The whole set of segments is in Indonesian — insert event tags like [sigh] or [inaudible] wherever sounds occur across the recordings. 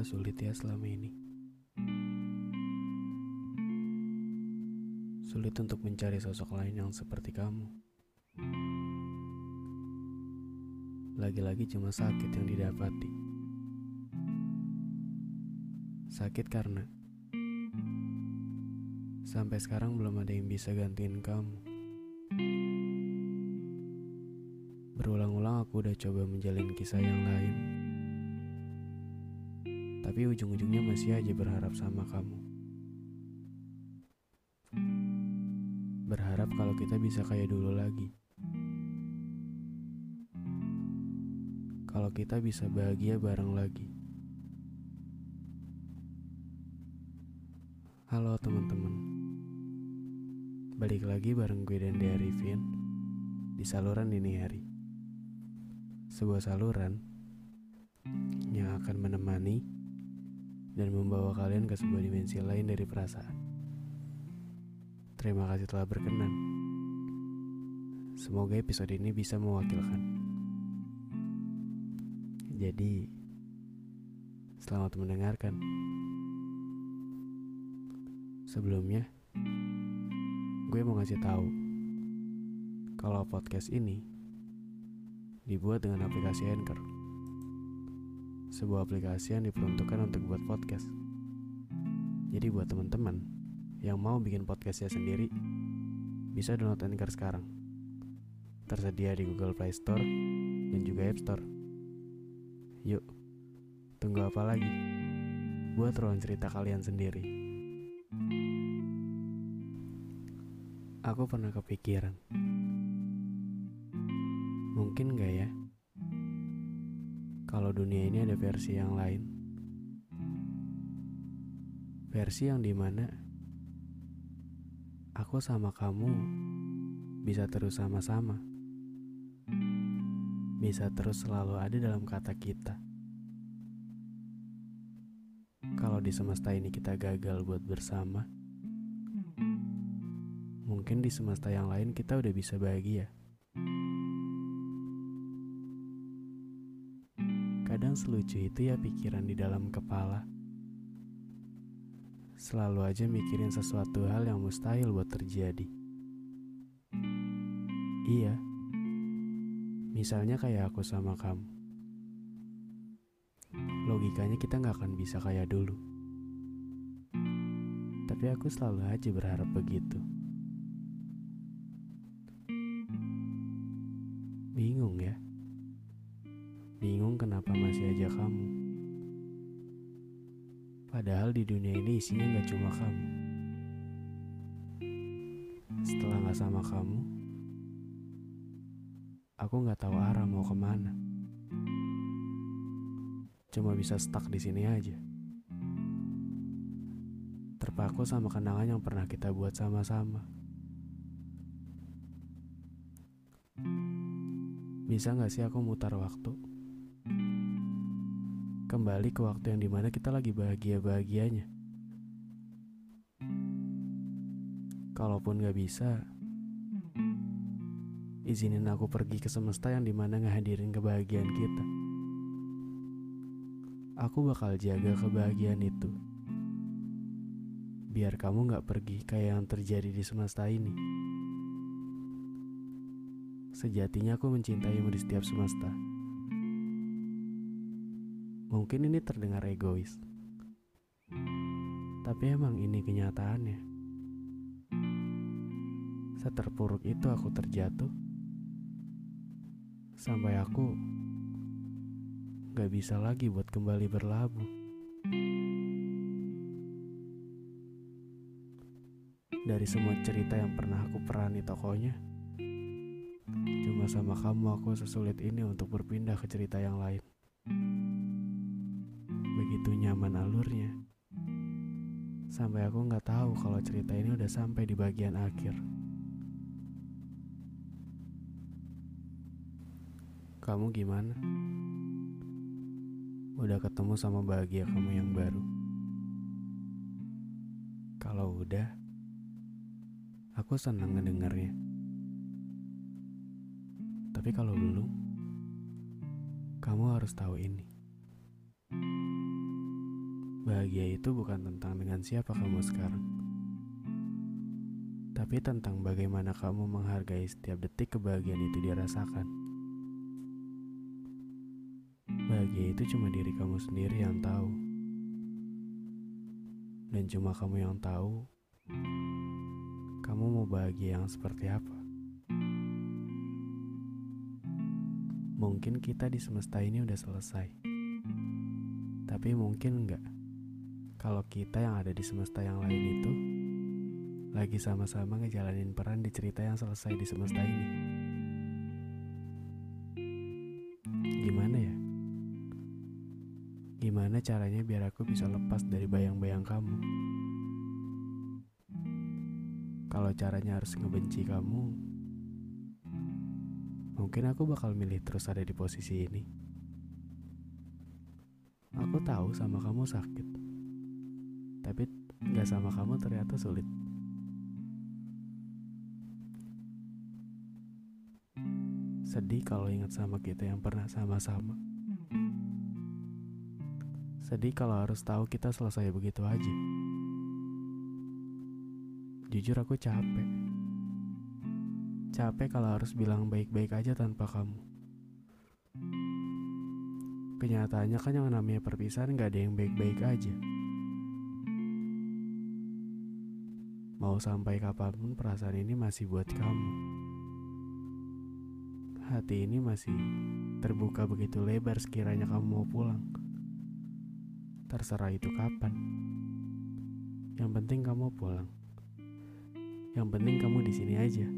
Ternyata sulit ya selama ini. Sulit untuk mencari sosok lain yang seperti kamu. Lagi-lagi cuma sakit yang didapati. Sakit karena sampai sekarang belum ada yang bisa gantiin kamu. Berulang-ulang aku udah coba menjalin kisah yang lain. Tapi ujung-ujungnya masih aja berharap sama kamu. Berharap kalau kita bisa kayak dulu lagi. Kalau kita bisa bahagia bareng lagi. Halo teman-teman. Balik lagi bareng gue dan Dea Arifin di saluran dini hari. Sebuah saluran yang akan menemani dan membawa kalian ke sebuah dimensi lain dari perasaan. Terima kasih telah berkenan. Semoga episode ini bisa mewakilkan. Jadi, selamat mendengarkan. Sebelumnya, gue mau ngasih tahu kalau podcast ini dibuat dengan aplikasi Anchor sebuah aplikasi yang diperuntukkan untuk buat podcast. Jadi buat teman-teman yang mau bikin podcastnya sendiri, bisa download Anchor sekarang. Tersedia di Google Play Store dan juga App Store. Yuk, tunggu apa lagi? Buat ruang cerita kalian sendiri. Aku pernah kepikiran. Mungkin gak ya? Kalau dunia ini ada versi yang lain. Versi yang di mana aku sama kamu bisa terus sama-sama. Bisa terus selalu ada dalam kata kita. Kalau di semesta ini kita gagal buat bersama, mungkin di semesta yang lain kita udah bisa bahagia. Kadang selucu itu ya pikiran di dalam kepala. Selalu aja mikirin sesuatu hal yang mustahil buat terjadi. Iya. Misalnya kayak aku sama kamu. Logikanya kita gak akan bisa kayak dulu. Tapi aku selalu aja berharap begitu. Bingung kenapa masih aja kamu. Padahal di dunia ini isinya gak cuma kamu. Setelah gak sama kamu, aku gak tahu arah mau ke mana. Cuma bisa stuck di sini aja. Terpaku sama kenangan yang pernah kita buat sama-sama. Bisa gak sih aku mutar waktu? Kembali ke waktu yang di mana kita lagi bahagia-bahagianya. Kalaupun gak bisa, izinin aku pergi ke semesta yang di mana ngehadirin kebahagiaan kita. Aku bakal jaga kebahagiaan itu. Biar kamu gak pergi kayak yang terjadi di semesta ini. Sejatinya aku mencintaimu di setiap semesta. Mungkin ini terdengar egois, tapi emang ini kenyataannya. Seterpuruk itu aku terjatuh, sampai aku gak bisa lagi buat kembali berlabuh. Dari semua cerita yang pernah aku perani tokonya, cuma sama kamu aku sesulit ini untuk berpindah ke cerita yang lain. Begitu nyaman alurnya, sampai aku nggak tahu kalau cerita ini udah sampai di bagian akhir. Kamu gimana? Udah ketemu sama bahagia kamu yang baru? Kalau udah, aku senang ngedengarnya. Tapi kalau belum, kamu harus tahu ini. Bahagia itu bukan tentang dengan siapa kamu sekarang, tapi tentang bagaimana kamu menghargai setiap detik kebahagiaan itu dirasakan. Bahagia itu cuma diri kamu sendiri yang tahu. Dan cuma kamu yang tahu kamu mau bahagia yang seperti apa. Mungkin kita di semesta ini udah selesai. Tapi mungkin enggak. Kalau kita yang ada di semesta yang lain itu lagi sama-sama ngejalanin peran di cerita yang selesai di semesta ini. Gimana ya? Gimana caranya biar aku bisa lepas dari bayang-bayang kamu? Kalau caranya harus ngebenci kamu, mungkin aku bakal milih terus ada di posisi ini. Aku tahu sama kamu sakit, tapi gak sama kamu ternyata sulit. Sedih kalau ingat sama kita yang pernah sama-sama. Sedih kalau harus tahu kita selesai begitu aja. Jujur aku capek. Capek kalau harus bilang baik-baik aja tanpa kamu. Kenyataannya kan yang namanya perpisahan gak ada yang baik-baik aja. Mau sampai kapan pun perasaan ini masih buat kamu. Hati ini masih terbuka begitu lebar sekiranya kamu mau pulang. Terserah itu kapan. Yang penting kamu pulang. Yang penting kamu di sini aja.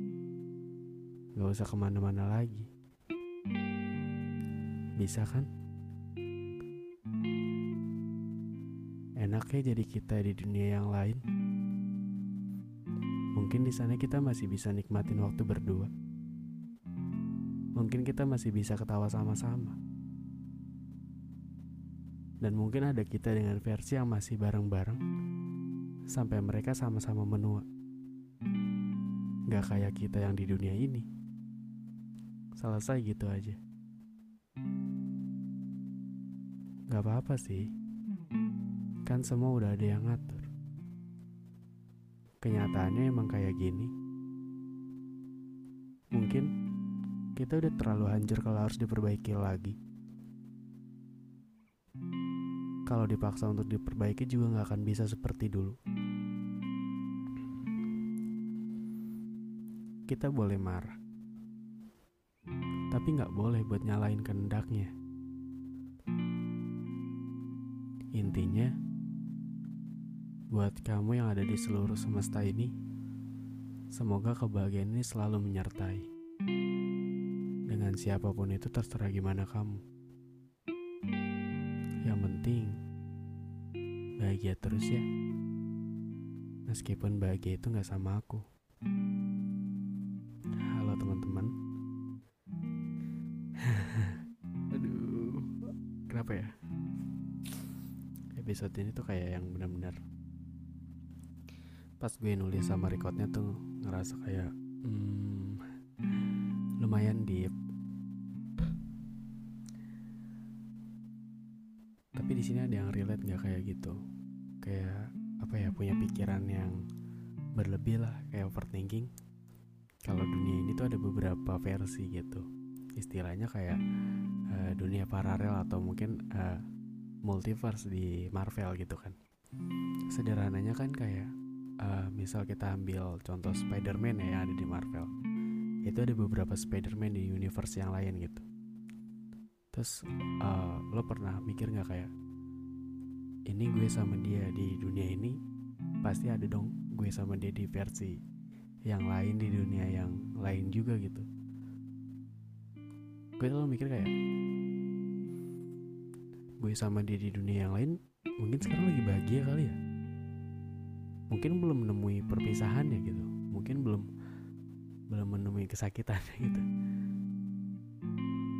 Gak usah ke mana-mana lagi. Bisa kan? Enaknya jadi kita di dunia yang lain. Mungkin di sana kita masih bisa nikmatin waktu berdua. Mungkin kita masih bisa ketawa sama-sama. Dan mungkin ada kita dengan versi yang masih bareng-bareng sampai mereka sama-sama menua. Gak kayak kita yang di dunia ini. Selesai gitu aja. Gak apa-apa sih. Kan semua udah ada yang ngatur. Kenyataannya emang kayak gini. Mungkin kita udah terlalu hancur kalau harus diperbaiki lagi. Kalau dipaksa untuk diperbaiki juga nggak akan bisa seperti dulu. Kita boleh marah, tapi nggak boleh buat nyalain kehendaknya. Intinya, buat kamu yang ada di seluruh semesta ini, semoga kebahagiaan ini selalu menyertai. Dengan siapa pun itu terserah gimana kamu. Yang penting bahagia terus ya. Meskipun bahagia itu gak sama aku. Halo teman-teman. [laughs] Aduh, kenapa ya? Episode ini tuh kayak yang benar-benar pas gue nulis sama recordnya tuh ngerasa kayak hmm, lumayan deep. Tapi di sini ada yang relate nggak kayak gitu? Kayak apa ya punya pikiran yang berlebih lah kayak overthinking. Kalau dunia ini tuh ada beberapa versi gitu. Istilahnya kayak uh, dunia paralel atau mungkin uh, multiverse di Marvel gitu kan. Sederhananya kan kayak uh, misal kita ambil contoh Spider-Man ya yang ada di Marvel. Itu ada beberapa Spider-Man di universe yang lain gitu. Terus uh, lo pernah mikir nggak kayak ini gue sama dia di dunia ini pasti ada dong gue sama dia di versi yang lain di dunia yang lain juga gitu gue selalu mikir kayak gue sama dia di dunia yang lain mungkin sekarang lagi bahagia kali ya mungkin belum menemui perpisahan ya gitu. Mungkin belum belum menemui kesakitan gitu.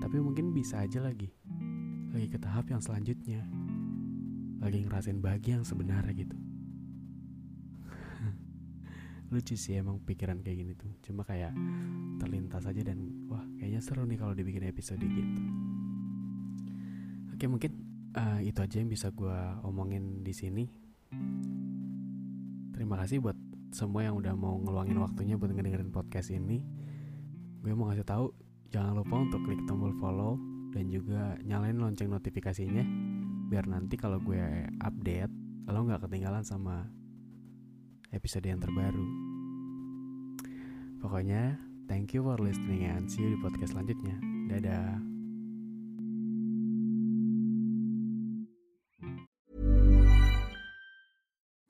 Tapi mungkin bisa aja lagi lagi ke tahap yang selanjutnya. Lagi ngerasain bahagia yang sebenarnya gitu. [laughs] Lucu sih emang pikiran kayak gini tuh. Cuma kayak terlintas aja dan wah kayaknya seru nih kalau dibikin episode gitu. Oke mungkin uh, itu aja yang bisa gue omongin di sini terima kasih buat semua yang udah mau ngeluangin waktunya buat ngedengerin podcast ini gue mau ngasih tahu jangan lupa untuk klik tombol follow dan juga nyalain lonceng notifikasinya biar nanti kalau gue update lo nggak ketinggalan sama episode yang terbaru. Pokoknya, thank you for listening and see you di podcast selanjutnya. Dadah.